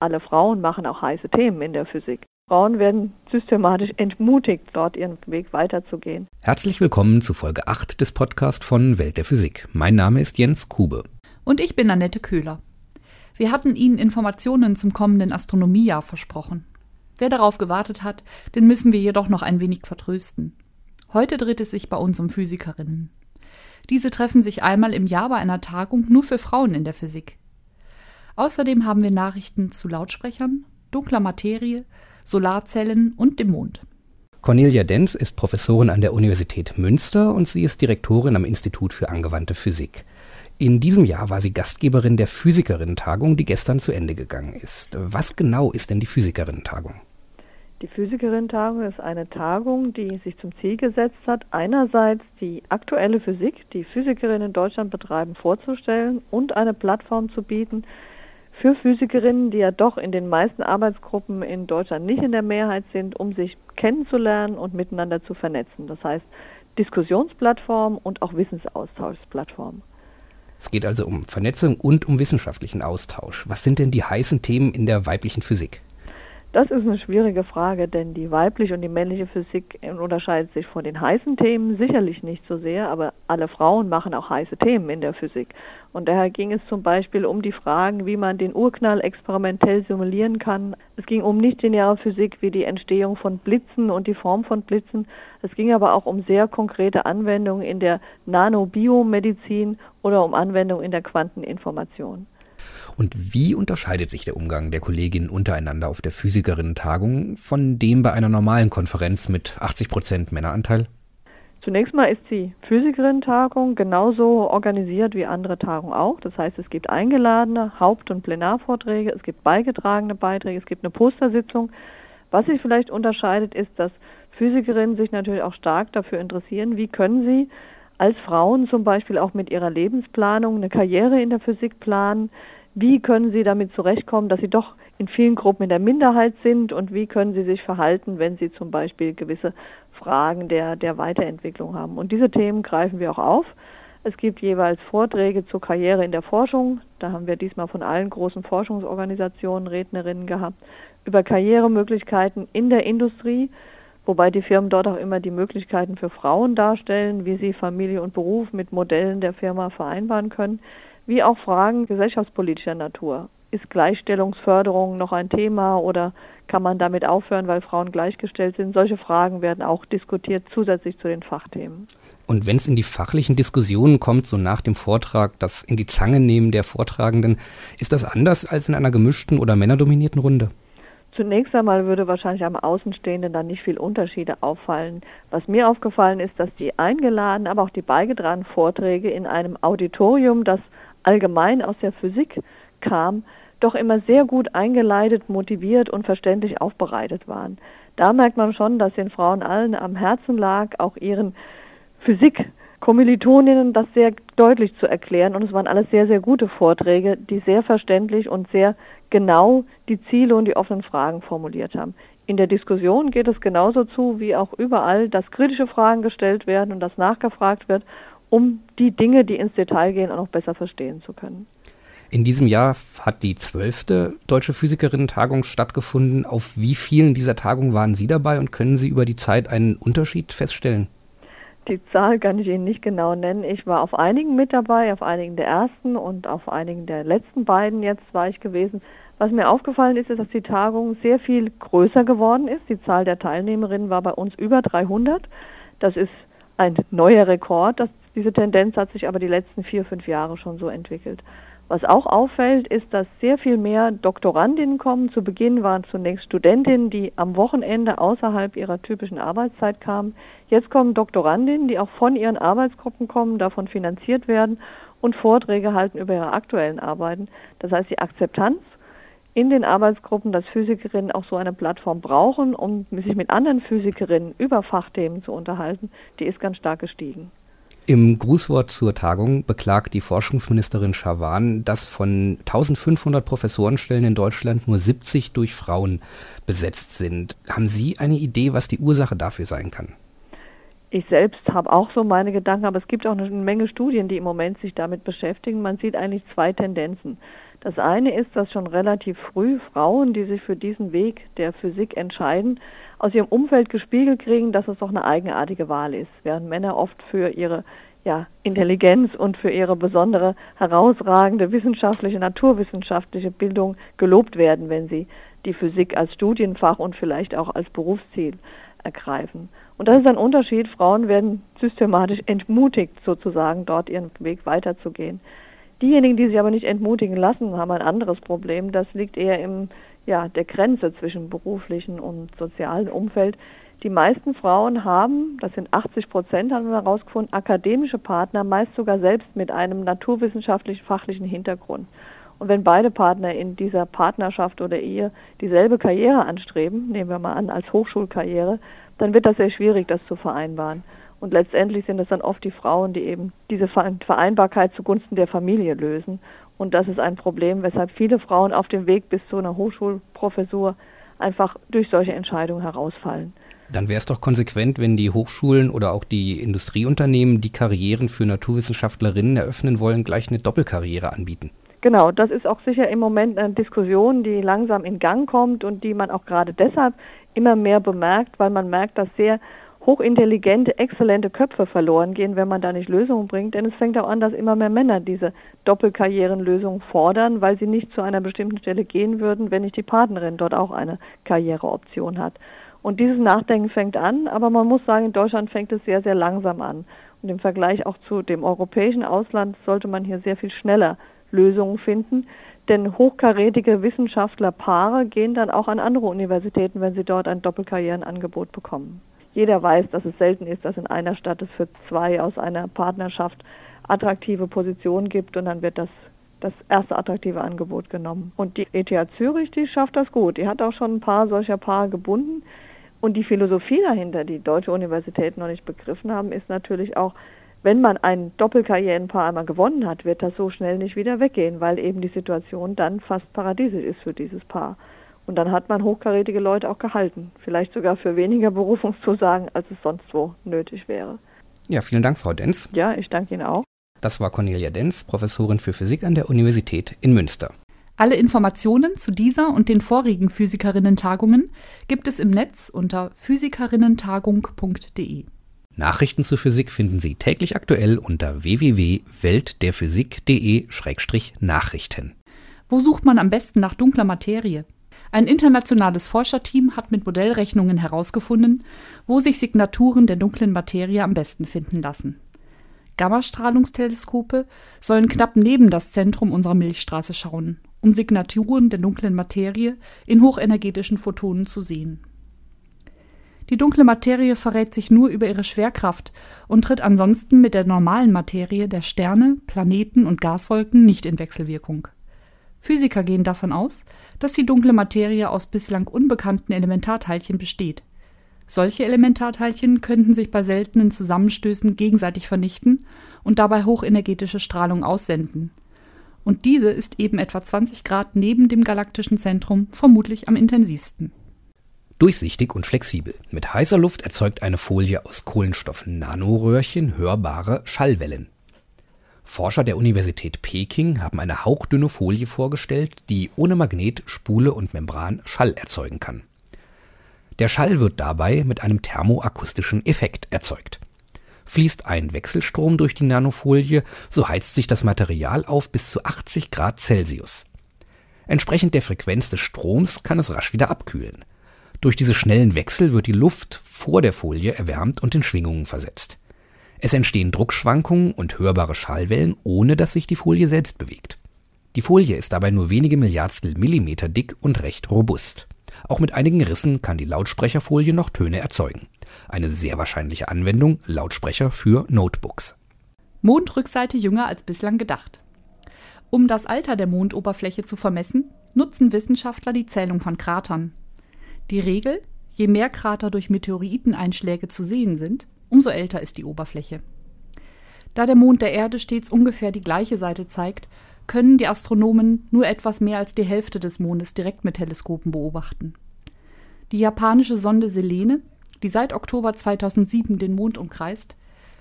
Alle Frauen machen auch heiße Themen in der Physik. Frauen werden systematisch entmutigt, dort ihren Weg weiterzugehen. Herzlich willkommen zu Folge 8 des Podcasts von Welt der Physik. Mein Name ist Jens Kube. Und ich bin Annette Köhler. Wir hatten Ihnen Informationen zum kommenden Astronomiejahr versprochen. Wer darauf gewartet hat, den müssen wir jedoch noch ein wenig vertrösten. Heute dreht es sich bei uns um Physikerinnen. Diese treffen sich einmal im Jahr bei einer Tagung nur für Frauen in der Physik. Außerdem haben wir Nachrichten zu Lautsprechern, dunkler Materie, Solarzellen und dem Mond. Cornelia Denz ist Professorin an der Universität Münster und sie ist Direktorin am Institut für angewandte Physik. In diesem Jahr war sie Gastgeberin der Physikerinnen-Tagung, die gestern zu Ende gegangen ist. Was genau ist denn die Physikerinnen-Tagung? Die Physikerinnen-Tagung ist eine Tagung, die sich zum Ziel gesetzt hat, einerseits die aktuelle Physik, die Physikerinnen in Deutschland betreiben, vorzustellen und eine Plattform zu bieten, für Physikerinnen, die ja doch in den meisten Arbeitsgruppen in Deutschland nicht in der Mehrheit sind, um sich kennenzulernen und miteinander zu vernetzen. Das heißt Diskussionsplattform und auch Wissensaustauschsplattform. Es geht also um Vernetzung und um wissenschaftlichen Austausch. Was sind denn die heißen Themen in der weiblichen Physik? Das ist eine schwierige Frage, denn die weibliche und die männliche Physik unterscheidet sich von den heißen Themen sicherlich nicht so sehr, aber alle Frauen machen auch heiße Themen in der Physik. Und daher ging es zum Beispiel um die Fragen, wie man den Urknall experimentell simulieren kann. Es ging um nichtlineare Physik wie die Entstehung von Blitzen und die Form von Blitzen. Es ging aber auch um sehr konkrete Anwendungen in der Nanobiomedizin oder um Anwendungen in der Quanteninformation. Und wie unterscheidet sich der Umgang der Kolleginnen untereinander auf der Physikerinnen-Tagung von dem bei einer normalen Konferenz mit 80 Prozent Männeranteil? Zunächst mal ist die Physikerinnen-Tagung genauso organisiert wie andere Tagungen auch. Das heißt, es gibt eingeladene Haupt- und Plenarvorträge, es gibt beigetragene Beiträge, es gibt eine Postersitzung. Was sich vielleicht unterscheidet, ist, dass Physikerinnen sich natürlich auch stark dafür interessieren, wie können sie als Frauen zum Beispiel auch mit ihrer Lebensplanung eine Karriere in der Physik planen, wie können Sie damit zurechtkommen, dass Sie doch in vielen Gruppen in der Minderheit sind und wie können Sie sich verhalten, wenn Sie zum Beispiel gewisse Fragen der, der Weiterentwicklung haben. Und diese Themen greifen wir auch auf. Es gibt jeweils Vorträge zur Karriere in der Forschung. Da haben wir diesmal von allen großen Forschungsorganisationen Rednerinnen gehabt. Über Karrieremöglichkeiten in der Industrie, wobei die Firmen dort auch immer die Möglichkeiten für Frauen darstellen, wie sie Familie und Beruf mit Modellen der Firma vereinbaren können wie auch Fragen gesellschaftspolitischer Natur. Ist Gleichstellungsförderung noch ein Thema oder kann man damit aufhören, weil Frauen gleichgestellt sind? Solche Fragen werden auch diskutiert zusätzlich zu den Fachthemen. Und wenn es in die fachlichen Diskussionen kommt, so nach dem Vortrag, das in die Zange nehmen der Vortragenden, ist das anders als in einer gemischten oder männerdominierten Runde? Zunächst einmal würde wahrscheinlich am Außenstehenden dann nicht viel Unterschiede auffallen. Was mir aufgefallen ist, dass die eingeladenen, aber auch die beigetragenen Vorträge in einem Auditorium, das allgemein aus der Physik kam, doch immer sehr gut eingeleitet, motiviert und verständlich aufbereitet waren. Da merkt man schon, dass den Frauen allen am Herzen lag, auch ihren Physik-Kommilitoninnen das sehr deutlich zu erklären. Und es waren alles sehr, sehr gute Vorträge, die sehr verständlich und sehr genau die Ziele und die offenen Fragen formuliert haben. In der Diskussion geht es genauso zu, wie auch überall, dass kritische Fragen gestellt werden und dass nachgefragt wird um die Dinge, die ins Detail gehen, auch noch besser verstehen zu können. In diesem Jahr hat die zwölfte Deutsche Physikerinnen-Tagung stattgefunden. Auf wie vielen dieser Tagungen waren Sie dabei und können Sie über die Zeit einen Unterschied feststellen? Die Zahl kann ich Ihnen nicht genau nennen. Ich war auf einigen mit dabei, auf einigen der ersten und auf einigen der letzten beiden jetzt war ich gewesen. Was mir aufgefallen ist, ist, dass die Tagung sehr viel größer geworden ist. Die Zahl der Teilnehmerinnen war bei uns über 300. Das ist ein neuer Rekord. Das diese Tendenz hat sich aber die letzten vier, fünf Jahre schon so entwickelt. Was auch auffällt, ist, dass sehr viel mehr Doktorandinnen kommen. Zu Beginn waren zunächst Studentinnen, die am Wochenende außerhalb ihrer typischen Arbeitszeit kamen. Jetzt kommen Doktorandinnen, die auch von ihren Arbeitsgruppen kommen, davon finanziert werden und Vorträge halten über ihre aktuellen Arbeiten. Das heißt, die Akzeptanz in den Arbeitsgruppen, dass Physikerinnen auch so eine Plattform brauchen, um sich mit anderen Physikerinnen über Fachthemen zu unterhalten, die ist ganz stark gestiegen. Im Grußwort zur Tagung beklagt die Forschungsministerin Schawan, dass von 1500 Professorenstellen in Deutschland nur 70 durch Frauen besetzt sind. Haben Sie eine Idee, was die Ursache dafür sein kann? Ich selbst habe auch so meine Gedanken, aber es gibt auch eine Menge Studien, die im Moment sich damit beschäftigen. Man sieht eigentlich zwei Tendenzen. Das eine ist, dass schon relativ früh Frauen, die sich für diesen Weg der Physik entscheiden, aus ihrem Umfeld gespiegelt kriegen, dass es doch eine eigenartige Wahl ist, während Männer oft für ihre ja, Intelligenz und für ihre besondere, herausragende wissenschaftliche, naturwissenschaftliche Bildung gelobt werden, wenn sie die Physik als Studienfach und vielleicht auch als Berufsziel ergreifen. Und das ist ein Unterschied. Frauen werden systematisch entmutigt, sozusagen dort ihren Weg weiterzugehen. Diejenigen, die sich aber nicht entmutigen lassen, haben ein anderes Problem. Das liegt eher im, ja, der Grenze zwischen beruflichen und sozialen Umfeld. Die meisten Frauen haben, das sind 80 Prozent, haben wir herausgefunden, akademische Partner, meist sogar selbst mit einem naturwissenschaftlichen, fachlichen Hintergrund. Und wenn beide Partner in dieser Partnerschaft oder Ehe dieselbe Karriere anstreben, nehmen wir mal an als Hochschulkarriere, dann wird das sehr schwierig, das zu vereinbaren. Und letztendlich sind es dann oft die Frauen, die eben diese Vereinbarkeit zugunsten der Familie lösen. Und das ist ein Problem, weshalb viele Frauen auf dem Weg bis zu einer Hochschulprofessur einfach durch solche Entscheidungen herausfallen. Dann wäre es doch konsequent, wenn die Hochschulen oder auch die Industrieunternehmen, die Karrieren für Naturwissenschaftlerinnen eröffnen wollen, gleich eine Doppelkarriere anbieten. Genau, das ist auch sicher im Moment eine Diskussion, die langsam in Gang kommt und die man auch gerade deshalb immer mehr bemerkt, weil man merkt, dass sehr hochintelligente, exzellente Köpfe verloren gehen, wenn man da nicht Lösungen bringt. Denn es fängt auch an, dass immer mehr Männer diese Doppelkarrierenlösung fordern, weil sie nicht zu einer bestimmten Stelle gehen würden, wenn nicht die Partnerin dort auch eine Karriereoption hat. Und dieses Nachdenken fängt an, aber man muss sagen, in Deutschland fängt es sehr, sehr langsam an. Und im Vergleich auch zu dem europäischen Ausland sollte man hier sehr viel schneller Lösungen finden. Denn hochkarätige Wissenschaftlerpaare gehen dann auch an andere Universitäten, wenn sie dort ein Doppelkarrierenangebot bekommen. Jeder weiß, dass es selten ist, dass in einer Stadt es für zwei aus einer Partnerschaft attraktive Positionen gibt und dann wird das das erste attraktive Angebot genommen. Und die ETH Zürich, die schafft das gut. Die hat auch schon ein paar solcher Paare gebunden. Und die Philosophie dahinter, die deutsche Universitäten noch nicht begriffen haben, ist natürlich auch, wenn man ein Doppelkarrierenpaar einmal gewonnen hat, wird das so schnell nicht wieder weggehen, weil eben die Situation dann fast paradiesisch ist für dieses Paar. Und dann hat man hochkarätige Leute auch gehalten. Vielleicht sogar für weniger Berufungszusagen, als es sonst wo nötig wäre. Ja, vielen Dank, Frau Denz. Ja, ich danke Ihnen auch. Das war Cornelia Denz, Professorin für Physik an der Universität in Münster. Alle Informationen zu dieser und den vorigen Physikerinnen-Tagungen gibt es im Netz unter physikerinnentagung.de. Nachrichten zur Physik finden Sie täglich aktuell unter www.weltderphysik.de-nachrichten. Wo sucht man am besten nach dunkler Materie? Ein internationales Forscherteam hat mit Modellrechnungen herausgefunden, wo sich Signaturen der dunklen Materie am besten finden lassen. Gammastrahlungsteleskope sollen knapp neben das Zentrum unserer Milchstraße schauen um Signaturen der dunklen Materie in hochenergetischen Photonen zu sehen. Die dunkle Materie verrät sich nur über ihre Schwerkraft und tritt ansonsten mit der normalen Materie der Sterne, Planeten und Gaswolken nicht in Wechselwirkung. Physiker gehen davon aus, dass die dunkle Materie aus bislang unbekannten Elementarteilchen besteht. Solche Elementarteilchen könnten sich bei seltenen Zusammenstößen gegenseitig vernichten und dabei hochenergetische Strahlung aussenden und diese ist eben etwa 20 Grad neben dem galaktischen Zentrum vermutlich am intensivsten. Durchsichtig und flexibel. Mit heißer Luft erzeugt eine Folie aus Kohlenstoff-Nanoröhrchen hörbare Schallwellen. Forscher der Universität Peking haben eine hauchdünne Folie vorgestellt, die ohne Magnet, Spule und Membran Schall erzeugen kann. Der Schall wird dabei mit einem thermoakustischen Effekt erzeugt. Fließt ein Wechselstrom durch die Nanofolie, so heizt sich das Material auf bis zu 80 Grad Celsius. Entsprechend der Frequenz des Stroms kann es rasch wieder abkühlen. Durch diese schnellen Wechsel wird die Luft vor der Folie erwärmt und in Schwingungen versetzt. Es entstehen Druckschwankungen und hörbare Schallwellen, ohne dass sich die Folie selbst bewegt. Die Folie ist dabei nur wenige Milliardstel Millimeter dick und recht robust. Auch mit einigen Rissen kann die Lautsprecherfolie noch Töne erzeugen. Eine sehr wahrscheinliche Anwendung, Lautsprecher für Notebooks. Mondrückseite jünger als bislang gedacht. Um das Alter der Mondoberfläche zu vermessen, nutzen Wissenschaftler die Zählung von Kratern. Die Regel, je mehr Krater durch Meteoriteneinschläge zu sehen sind, umso älter ist die Oberfläche. Da der Mond der Erde stets ungefähr die gleiche Seite zeigt, können die Astronomen nur etwas mehr als die Hälfte des Mondes direkt mit Teleskopen beobachten. Die japanische Sonde Selene die seit Oktober 2007 den Mond umkreist,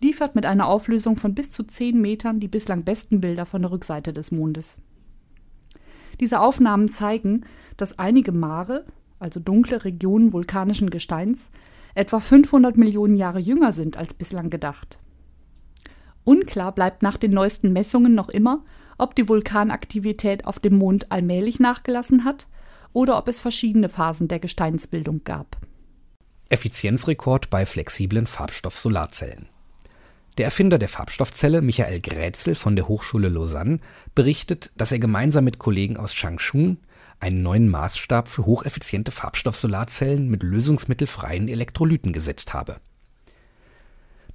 liefert mit einer Auflösung von bis zu 10 Metern die bislang besten Bilder von der Rückseite des Mondes. Diese Aufnahmen zeigen, dass einige Mare, also dunkle Regionen vulkanischen Gesteins, etwa 500 Millionen Jahre jünger sind als bislang gedacht. Unklar bleibt nach den neuesten Messungen noch immer, ob die Vulkanaktivität auf dem Mond allmählich nachgelassen hat oder ob es verschiedene Phasen der Gesteinsbildung gab. Effizienzrekord bei flexiblen Farbstoff-Solarzellen. Der Erfinder der Farbstoffzelle, Michael Grätzel von der Hochschule Lausanne, berichtet, dass er gemeinsam mit Kollegen aus Changchun einen neuen Maßstab für hocheffiziente Farbstoff-Solarzellen mit lösungsmittelfreien Elektrolyten gesetzt habe.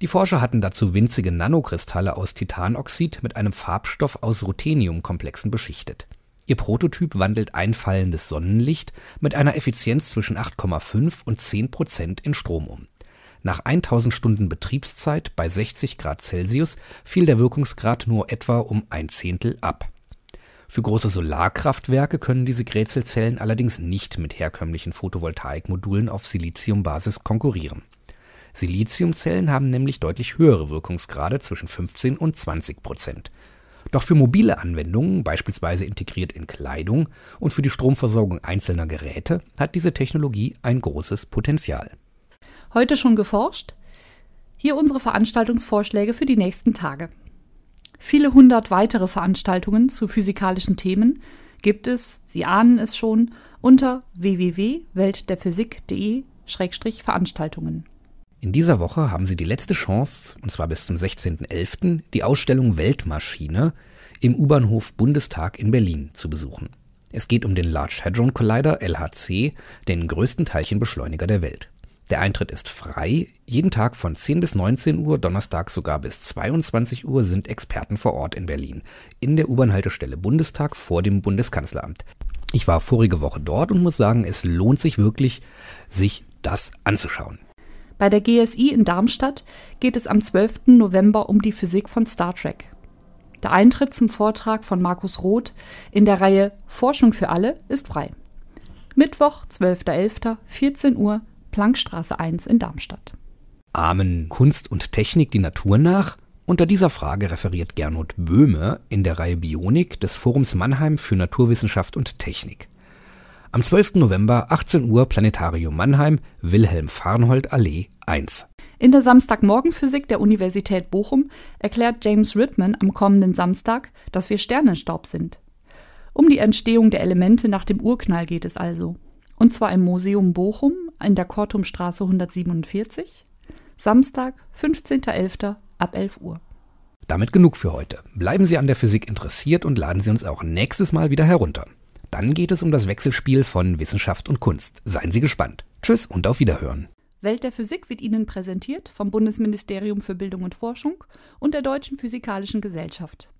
Die Forscher hatten dazu winzige Nanokristalle aus Titanoxid mit einem Farbstoff aus Rutheniumkomplexen beschichtet. Ihr Prototyp wandelt einfallendes Sonnenlicht mit einer Effizienz zwischen 8,5 und 10 Prozent in Strom um. Nach 1000 Stunden Betriebszeit bei 60 Grad Celsius fiel der Wirkungsgrad nur etwa um ein Zehntel ab. Für große Solarkraftwerke können diese Grätzelzellen allerdings nicht mit herkömmlichen Photovoltaikmodulen auf Siliziumbasis konkurrieren. Siliziumzellen haben nämlich deutlich höhere Wirkungsgrade zwischen 15 und 20 Prozent. Doch für mobile Anwendungen, beispielsweise integriert in Kleidung und für die Stromversorgung einzelner Geräte, hat diese Technologie ein großes Potenzial. Heute schon geforscht? Hier unsere Veranstaltungsvorschläge für die nächsten Tage. Viele hundert weitere Veranstaltungen zu physikalischen Themen gibt es, Sie ahnen es schon, unter www.weltderphysik.de-veranstaltungen. In dieser Woche haben Sie die letzte Chance, und zwar bis zum 16.11., die Ausstellung Weltmaschine im U-Bahnhof Bundestag in Berlin zu besuchen. Es geht um den Large Hadron Collider LHC, den größten Teilchenbeschleuniger der Welt. Der Eintritt ist frei. Jeden Tag von 10 bis 19 Uhr, Donnerstag sogar bis 22 Uhr sind Experten vor Ort in Berlin. In der U-Bahn-Haltestelle Bundestag vor dem Bundeskanzleramt. Ich war vorige Woche dort und muss sagen, es lohnt sich wirklich, sich das anzuschauen. Bei der GSI in Darmstadt geht es am 12. November um die Physik von Star Trek. Der Eintritt zum Vortrag von Markus Roth in der Reihe Forschung für alle ist frei. Mittwoch, 12.11., 14 Uhr, Planckstraße 1 in Darmstadt. Ahmen Kunst und Technik die Natur nach? Unter dieser Frage referiert Gernot Böhme in der Reihe Bionik des Forums Mannheim für Naturwissenschaft und Technik. Am 12. November 18 Uhr Planetarium Mannheim, Wilhelm Farnhold Allee 1. In der Samstagmorgenphysik der Universität Bochum erklärt James Ridman am kommenden Samstag, dass wir Sternenstaub sind. Um die Entstehung der Elemente nach dem Urknall geht es also. Und zwar im Museum Bochum in der Kortumstraße 147, Samstag, 15.11. ab 11 Uhr. Damit genug für heute. Bleiben Sie an der Physik interessiert und laden Sie uns auch nächstes Mal wieder herunter. Dann geht es um das Wechselspiel von Wissenschaft und Kunst. Seien Sie gespannt. Tschüss und auf Wiederhören. Welt der Physik wird Ihnen präsentiert vom Bundesministerium für Bildung und Forschung und der Deutschen Physikalischen Gesellschaft.